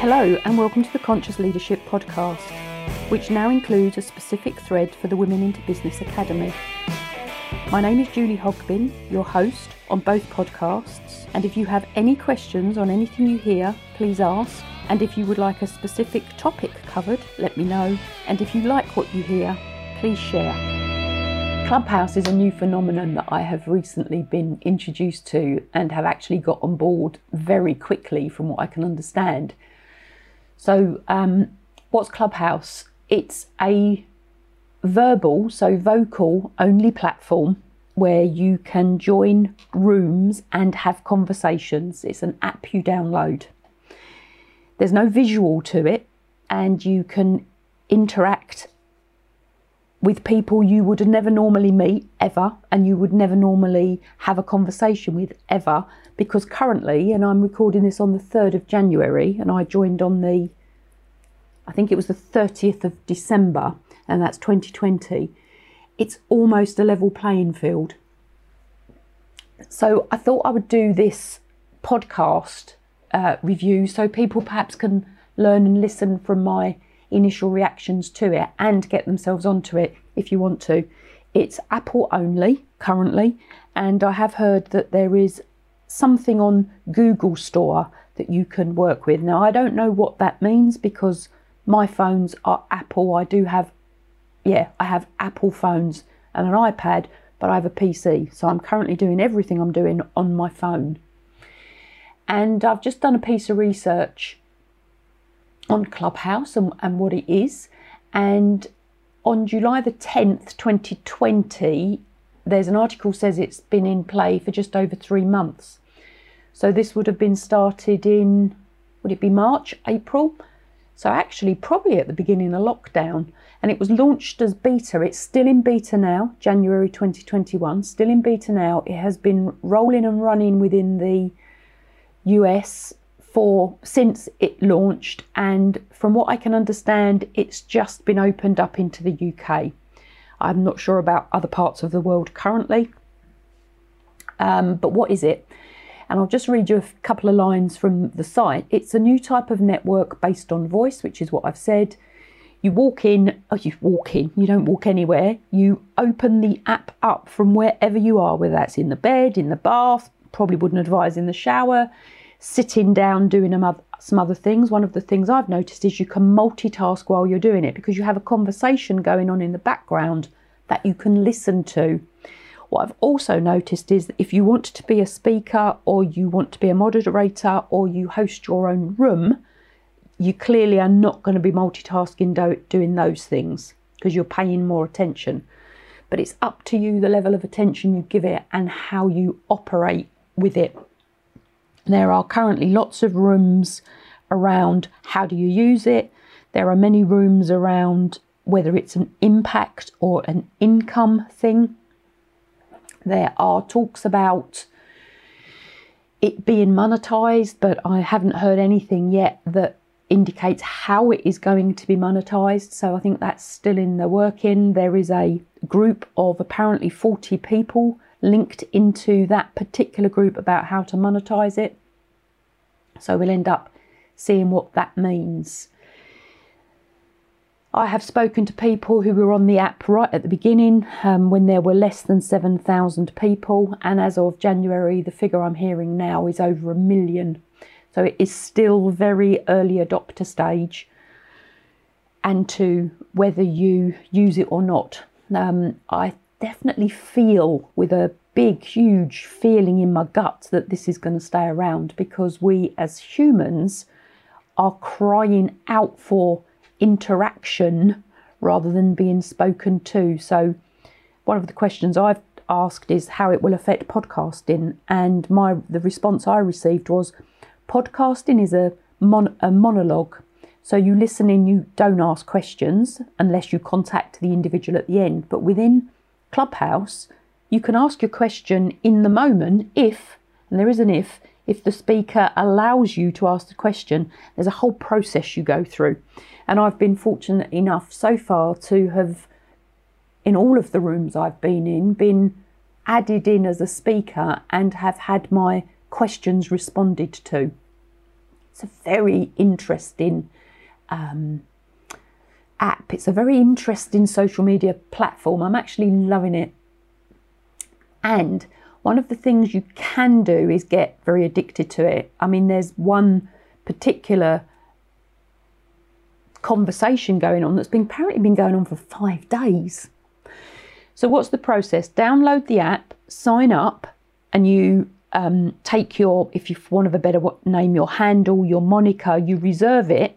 Hello, and welcome to the Conscious Leadership Podcast, which now includes a specific thread for the Women into Business Academy. My name is Julie Hogbin, your host on both podcasts, and if you have any questions on anything you hear, please ask. And if you would like a specific topic covered, let me know. And if you like what you hear, please share. Clubhouse is a new phenomenon that I have recently been introduced to and have actually got on board very quickly, from what I can understand. So, um, what's Clubhouse? It's a verbal, so vocal only platform where you can join rooms and have conversations. It's an app you download. There's no visual to it, and you can interact with people you would never normally meet ever, and you would never normally have a conversation with ever, because currently, and I'm recording this on the 3rd of January, and I joined on the, I think it was the 30th of December, and that's 2020, it's almost a level playing field. So I thought I would do this podcast uh, review so people perhaps can learn and listen from my initial reactions to it and get themselves onto it if you want to. It's Apple only currently, and I have heard that there is something on Google Store that you can work with. Now, I don't know what that means because my phones are Apple. I do have, yeah, I have Apple phones and an iPad, but I have a PC. So I'm currently doing everything I'm doing on my phone. And I've just done a piece of research on Clubhouse and, and what it is. And on July the 10th, 2020, there's an article says it's been in play for just over three months. So this would have been started in, would it be March, April? So actually, probably at the beginning of lockdown. And it was launched as beta. It's still in beta now, January 2021. Still in beta now. It has been rolling and running within the US for since it launched, and from what I can understand, it's just been opened up into the UK. I'm not sure about other parts of the world currently. Um, but what is it? And I'll just read you a couple of lines from the site. It's a new type of network based on voice, which is what I've said. You walk in, oh, you walk in, you don't walk anywhere. You open the app up from wherever you are, whether that's in the bed, in the bath, probably wouldn't advise in the shower, sitting down doing some other things. One of the things I've noticed is you can multitask while you're doing it because you have a conversation going on in the background that you can listen to. What I've also noticed is that if you want to be a speaker or you want to be a moderator or you host your own room, you clearly are not going to be multitasking do- doing those things because you're paying more attention. But it's up to you the level of attention you give it and how you operate with it. There are currently lots of rooms around how do you use it. There are many rooms around whether it's an impact or an income thing. There are talks about it being monetized, but I haven't heard anything yet that indicates how it is going to be monetized. So I think that's still in the working. There is a group of apparently 40 people linked into that particular group about how to monetize it. So we'll end up seeing what that means. I have spoken to people who were on the app right at the beginning um, when there were less than 7,000 people, and as of January, the figure I'm hearing now is over a million. So it is still very early adopter stage, and to whether you use it or not. Um, I definitely feel with a big, huge feeling in my gut that this is going to stay around because we as humans are crying out for interaction rather than being spoken to. So, one of the questions I've asked is how it will affect podcasting, and my the response I received was podcasting is a, mon, a monologue. So you listen in, you don't ask questions unless you contact the individual at the end. But within Clubhouse, you can ask your question in the moment if, and there is an if, if the speaker allows you to ask the question, there's a whole process you go through. And I've been fortunate enough so far to have, in all of the rooms I've been in, been added in as a speaker and have had my questions responded to. It's a very interesting um, app. It's a very interesting social media platform. I'm actually loving it. And one of the things you can do is get very addicted to it. I mean, there's one particular conversation going on that's been apparently been going on for five days. So, what's the process? Download the app, sign up, and you um, take your, if you want of a better name, your handle, your moniker, you reserve it.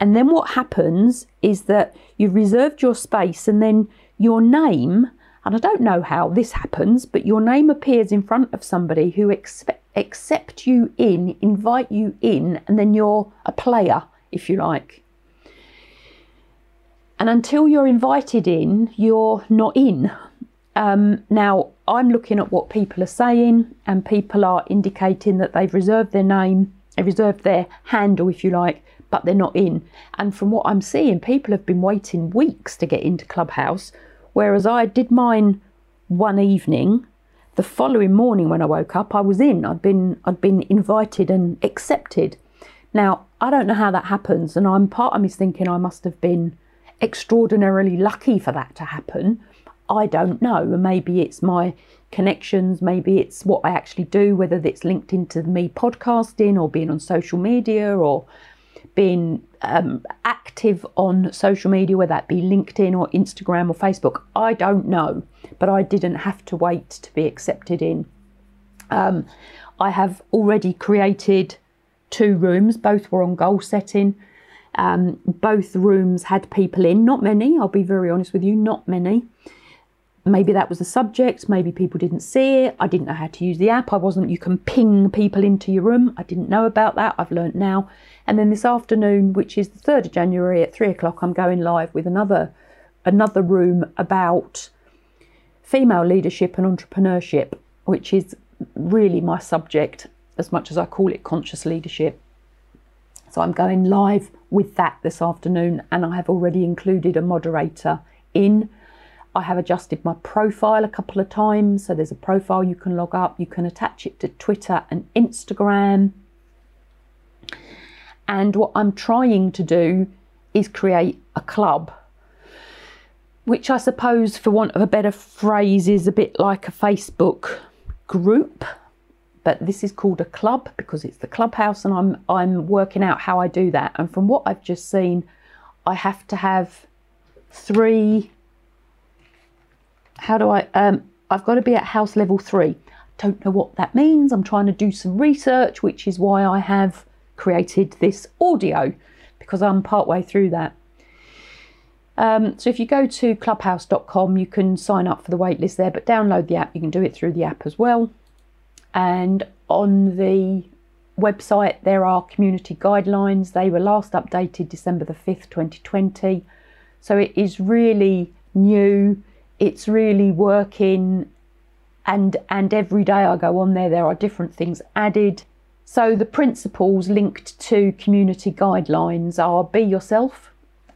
And then what happens is that you've reserved your space, and then your name and I don't know how this happens, but your name appears in front of somebody who accept you in, invite you in, and then you're a player, if you like. And until you're invited in, you're not in. Um, now, I'm looking at what people are saying, and people are indicating that they've reserved their name, they've reserved their handle, if you like, but they're not in. And from what I'm seeing, people have been waiting weeks to get into Clubhouse Whereas I did mine one evening. The following morning when I woke up, I was in. I'd been I'd been invited and accepted. Now, I don't know how that happens, and I'm part of me's thinking I must have been extraordinarily lucky for that to happen. I don't know. Maybe it's my connections, maybe it's what I actually do, whether it's linked into me podcasting or being on social media or being um, active on social media, whether that be LinkedIn or Instagram or Facebook. I don't know, but I didn't have to wait to be accepted in. Um, I have already created two rooms, both were on goal setting. Um, both rooms had people in, not many, I'll be very honest with you, not many maybe that was the subject maybe people didn't see it i didn't know how to use the app i wasn't you can ping people into your room i didn't know about that i've learnt now. And then this afternoon which is the 3rd of january at 3 o'clock i'm going live with another another room about female leadership and entrepreneurship which is really my subject as much as i call it conscious leadership. So i'm going live with that this afternoon and i have already included a moderator in I have adjusted my profile a couple of times. So there's a profile you can log up. You can attach it to Twitter and Instagram. And what I'm trying to do is create a club, which I suppose, for want of a better phrase, is a bit like a Facebook group. But this is called a club because it's the clubhouse, and I'm I'm working out how I do that. And from what I've just seen, I have to have three how do I, um, I've got to be at house level three. Don't know what that means. I'm trying to do some research, which is why I have created this audio because I'm partway through that. Um, so if you go to clubhouse.com, you can sign up for the waitlist there, but download the app. You can do it through the app as well. And on the website, there are community guidelines. They were last updated December the 5th, 2020. So it is really new it's really working and and every day I go on there there are different things added. So the principles linked to community guidelines are be yourself.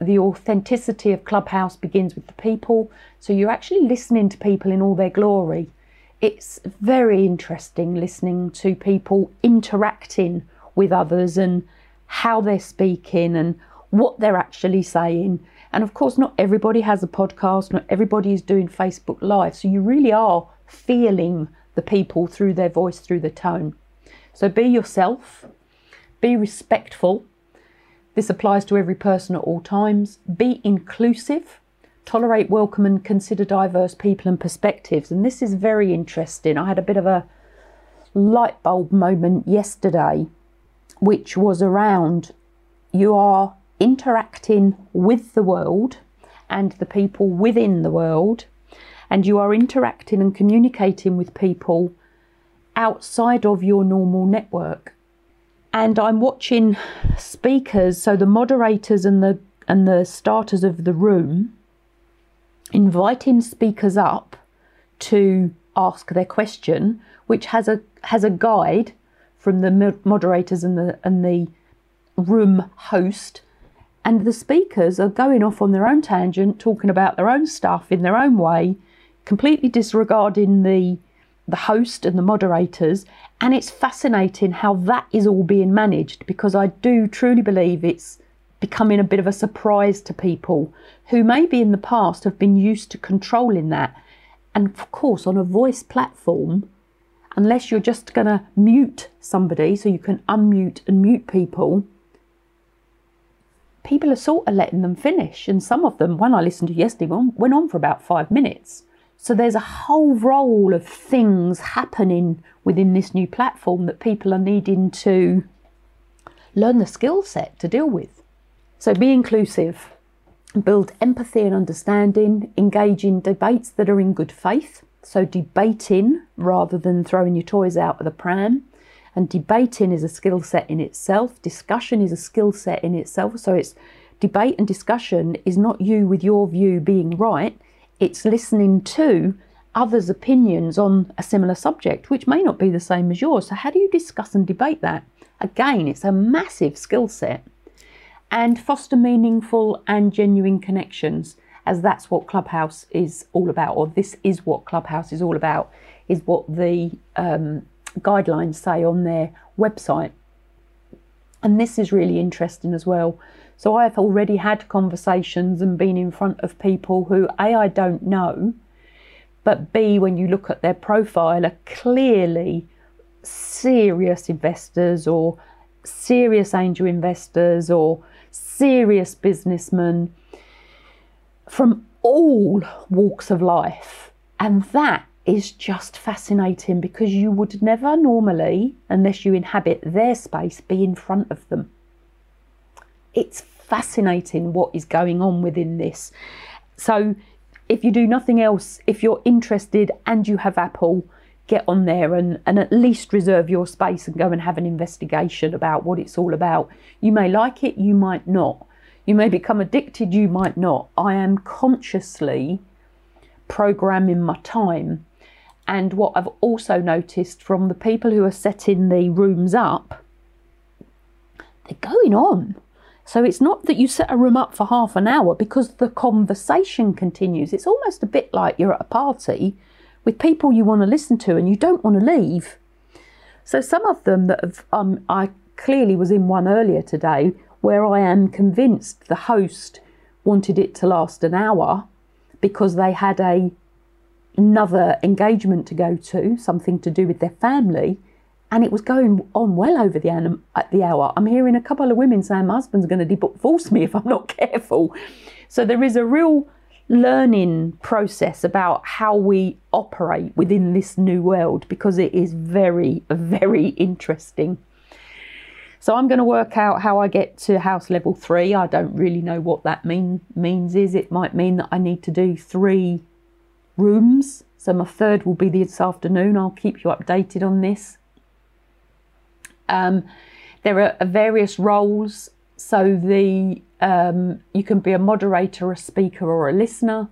The authenticity of clubhouse begins with the people. So you're actually listening to people in all their glory. It's very interesting listening to people interacting with others and how they're speaking and what they're actually saying and of course, not everybody has a podcast, not everybody is doing Facebook Live. So you really are feeling the people through their voice, through the tone. So be yourself, be respectful. This applies to every person at all times. Be inclusive, tolerate, welcome, and consider diverse people and perspectives. And this is very interesting. I had a bit of a light bulb moment yesterday, which was around you are interacting with the world and the people within the world, and you are interacting and communicating with people outside of your normal network. And I'm watching speakers, so the moderators and the and the starters of the room, inviting speakers up to ask their question, which has a has a guide from the moderators and the and the room host and the speakers are going off on their own tangent, talking about their own stuff in their own way, completely disregarding the the host and the moderators. And it's fascinating how that is all being managed because I do truly believe it's becoming a bit of a surprise to people who maybe in the past have been used to controlling that. And of course, on a voice platform, unless you're just going to mute somebody so you can unmute and mute people, people are sort of letting them finish. And some of them, when I listened to yesterday, went on for about five minutes. So there's a whole roll of things happening within this new platform that people are needing to learn the skill set to deal with. So be inclusive, build empathy and understanding, engage in debates that are in good faith. So debating rather than throwing your toys out of the pram. And debating is a skill set in itself. Discussion is a skill set in itself. So it's debate and discussion is not you with your view being right. It's listening to others' opinions on a similar subject, which may not be the same as yours. So how do you discuss and debate that? Again, it's a massive skill set and foster meaningful and genuine connections, as that's what Clubhouse is all about, or this is what Clubhouse is all about, is what the um, guidelines say on their website. And this is really interesting as well. So I have already had conversations and been in front of people who A, I don't know, but B, when you look at their profile, are clearly serious investors or serious angel investors or serious businessmen from all walks of life. And that is just fascinating because you would never normally, unless you inhabit their space, be in front of them. It's fascinating what is going on within this. So, if you do nothing else, if you're interested and you have Apple, get on there and, and at least reserve your space and go and have an investigation about what it's all about. You may like it, you might not. You may become addicted, you might not. I am consciously programming my time. And what I've also noticed from the people who are setting the rooms up, they're going on. So it's not that you set a room up for half an hour because the conversation continues. It's almost a bit like you're at a party with people you want to listen to and you don't want to leave. So some of them that have, um, I clearly was in one earlier today where I am convinced the host wanted it to last an hour because they had a another engagement to go to, something to do with their family, and it was going on well over the, at the hour. I'm hearing a couple of women saying my husband's going to divorce me if I'm not careful. So there is a real learning process about how we operate within this new world because it is very, very interesting. So I'm going to work out how I get to house level three. I don't really know what that mean means. Is it might mean that I need to do three rooms. So my third will be this afternoon. I'll keep you updated on this. Um, there are various roles. So the um, you can be a moderator, a speaker, or a listener.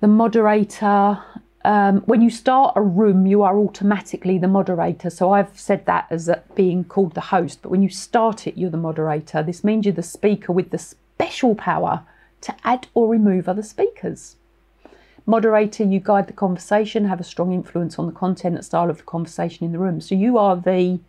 The moderator, um, when you start a room, you are automatically the moderator. So I've said that as being called the host, but when you start it, you're the moderator. This means you're the speaker with the special power to add or remove other speakers. Moderator, you guide the conversation, have a strong influence on the content and style of the conversation in the room. So you are the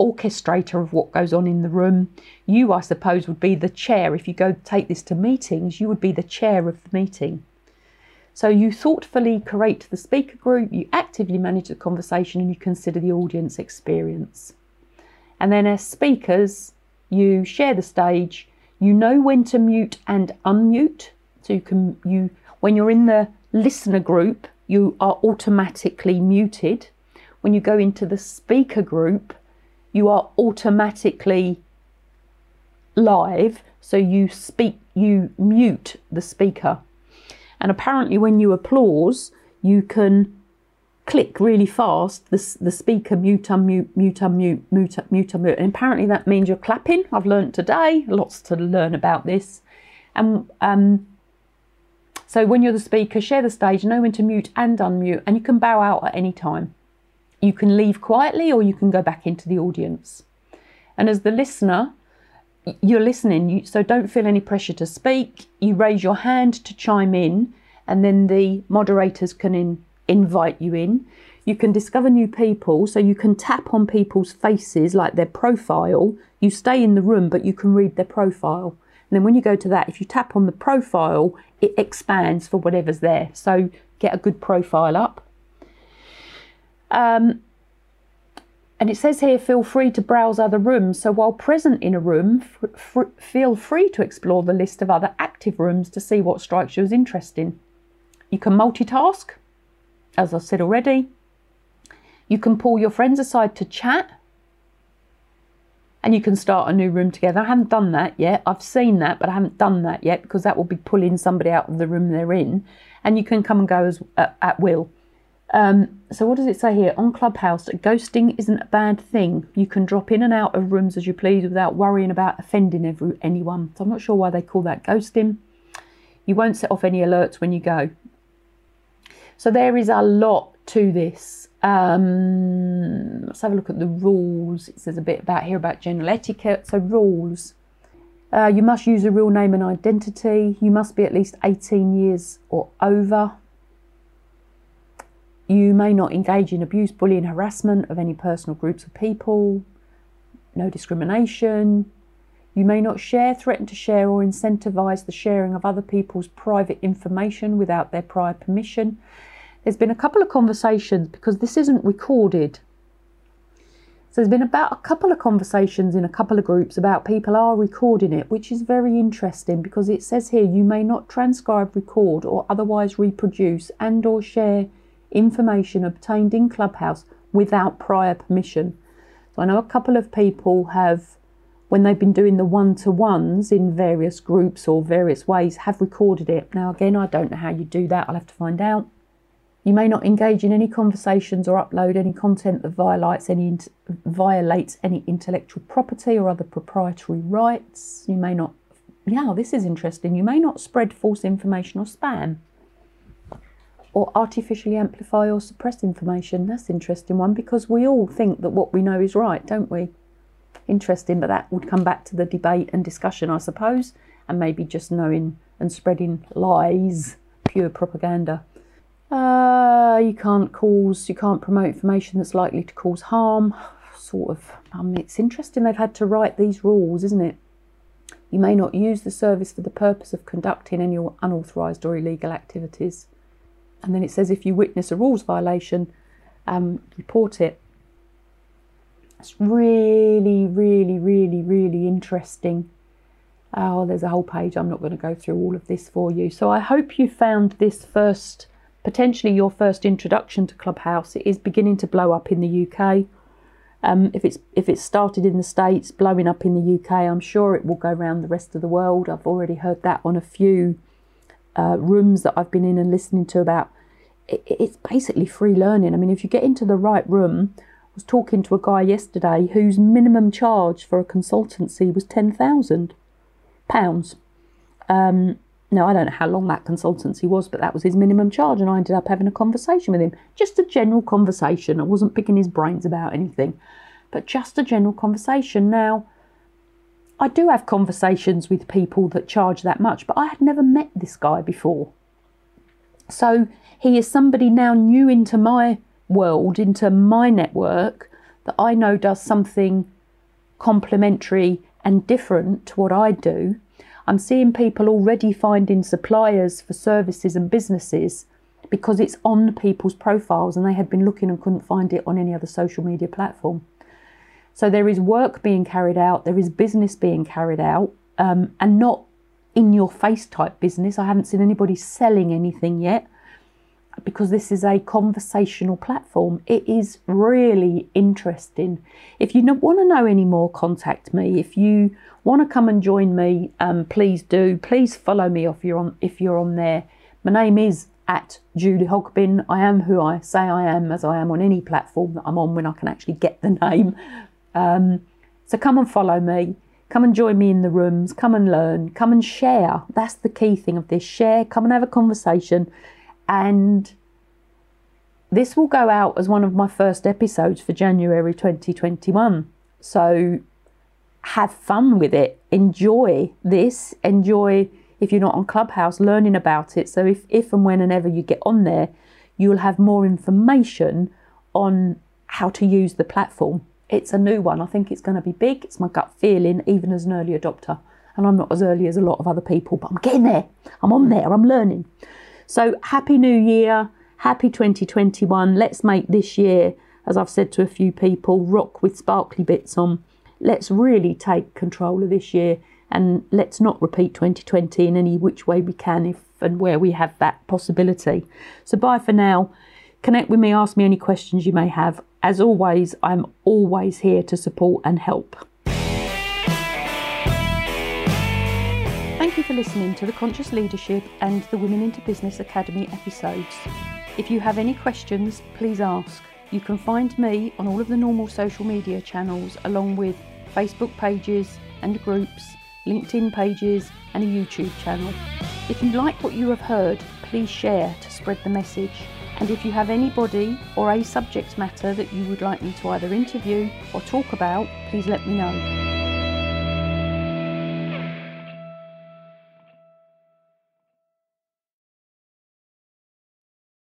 orchestrator of what goes on in the room. You, I suppose, would be the chair. If you go take this to meetings, you would be the chair of the meeting. So you thoughtfully create the speaker group, you actively manage the conversation, and you consider the audience experience. And then, as speakers, you share the stage. You know when to mute and unmute. So you can you when you're in the listener group, you are automatically muted. When you go into the speaker group, you are automatically live, so you speak, you mute the speaker. And apparently, when you applause, you can click really fast the, the speaker mute, unmute, mute, unmute, mute, mute, unmute. And apparently, that means you're clapping. I've learned today, lots to learn about this. And um, so, when you're the speaker, share the stage, know when to mute and unmute, and you can bow out at any time. You can leave quietly or you can go back into the audience. And as the listener, you're listening, so don't feel any pressure to speak. You raise your hand to chime in, and then the moderators can in, invite you in. You can discover new people, so you can tap on people's faces, like their profile. You stay in the room, but you can read their profile. And then when you go to that, if you tap on the profile, it expands for whatever's there. So get a good profile up. Um, and it says here, feel free to browse other rooms. So while present in a room, feel free to explore the list of other active rooms to see what strikes you as interesting. You can multitask, as I said already. You can pull your friends aside to chat and you can start a new room together. I haven't done that yet. I've seen that, but I haven't done that yet because that will be pulling somebody out of the room they're in, and you can come and go as uh, at will. Um, so what does it say here on Clubhouse? Ghosting isn't a bad thing. You can drop in and out of rooms as you please without worrying about offending every, anyone. So I'm not sure why they call that ghosting. You won't set off any alerts when you go. So there is a lot to this. Um, let's have a look at the rules. It says a bit about here about general etiquette. So rules. Uh, you must use a real name and identity. You must be at least 18 years or over. You may not engage in abuse, bullying, harassment of any personal groups of people. No discrimination. You may not share, threaten to share, or incentivise the sharing of other people's private information without their prior permission. There's been a couple of conversations because this isn't recorded. So there's been about a couple of conversations in a couple of groups about people are recording it, which is very interesting because it says here you may not transcribe, record, or otherwise reproduce and or share information obtained in Clubhouse without prior permission. So I know a couple of people have, when they've been doing the one-to-ones in various groups or various ways, have recorded it. Now again, I don't know how you do that. I'll have to find out. You may not engage in any conversations or upload any content that violates any violates any intellectual property or other proprietary rights. You may not. Yeah, this is interesting. You may not spread false information or spam, or artificially amplify or suppress information. That's an interesting one because we all think that what we know is right, don't we? Interesting, but that would come back to the debate and discussion, I suppose, and maybe just knowing and spreading lies, pure propaganda. Uh, you can't cause, you can't promote information that's likely to cause harm. Sort of, um, it's interesting they've had to write these rules, isn't it? You may not use the service for the purpose of conducting any unauthorised or illegal activities. And then it says if you witness a rules violation, um, report it. It's really, really, really, really interesting. Oh, there's a whole page. I'm not going to go through all of this for you. So I hope you found this first potentially your first introduction to Clubhouse. It is beginning to blow up in the UK. Um, if it's if it's started in the States, blowing up in the UK, I'm sure it will go around the rest of the world. I've already heard that on a few uh, rooms that I've been in and listening to about. It, it's basically free learning. I mean, if you get into the right room, I was talking to a guy yesterday whose minimum charge for a consultancy was ten thousand pounds. Um, now, I don't know how long that consultancy was, but that was his minimum charge, and I ended up having a conversation with him. Just a general conversation. I wasn't picking his brains about anything, but just a general conversation. Now, I do have conversations with people that charge that much, but I had never met this guy before. So he is somebody now new into my world, into my network, that I know does something complementary and different to what I do I'm seeing people already finding suppliers for services and businesses because it's on people's profiles and they had been looking and couldn't find it on any other social media platform. So there is work being carried out, there is business being carried out, um, and not in your face type business. I haven't seen anybody selling anything yet because this is a conversational platform. It is really interesting. If you want to know any more, contact me. If you want to come and join me, um, please do. Please follow me if you're on if you're on there. My name is at Julie Hogbin. I am who I say I am, as I am on any platform that I'm on when I can actually get the name. Um, so come and follow me. Come and join me in the rooms. Come and learn. Come and share. That's the key thing of this. Share. Come and have a conversation and this will go out as one of my first episodes for January 2021. So have fun with it. Enjoy this. Enjoy, if you're not on Clubhouse, learning about it. So if, if and when and ever you get on there, you'll have more information on how to use the platform. It's a new one. I think it's going to be big. It's my gut feeling, even as an early adopter. And I'm not as early as a lot of other people, but I'm getting there. I'm on there. I'm learning. So, happy new year. Happy 2021. Let's make this year, as I've said to a few people, rock with sparkly bits on. Let's really take control of this year and let's not repeat 2020 in any which way we can if and where we have that possibility. So, bye for now. Connect with me, ask me any questions you may have. As always, I'm always here to support and help. Thank you for listening to the Conscious Leadership and the Women into Business Academy episodes. If you have any questions, please ask. You can find me on all of the normal social media channels, along with Facebook pages and groups, LinkedIn pages, and a YouTube channel. If you like what you have heard, please share to spread the message. And if you have anybody or a subject matter that you would like me to either interview or talk about, please let me know.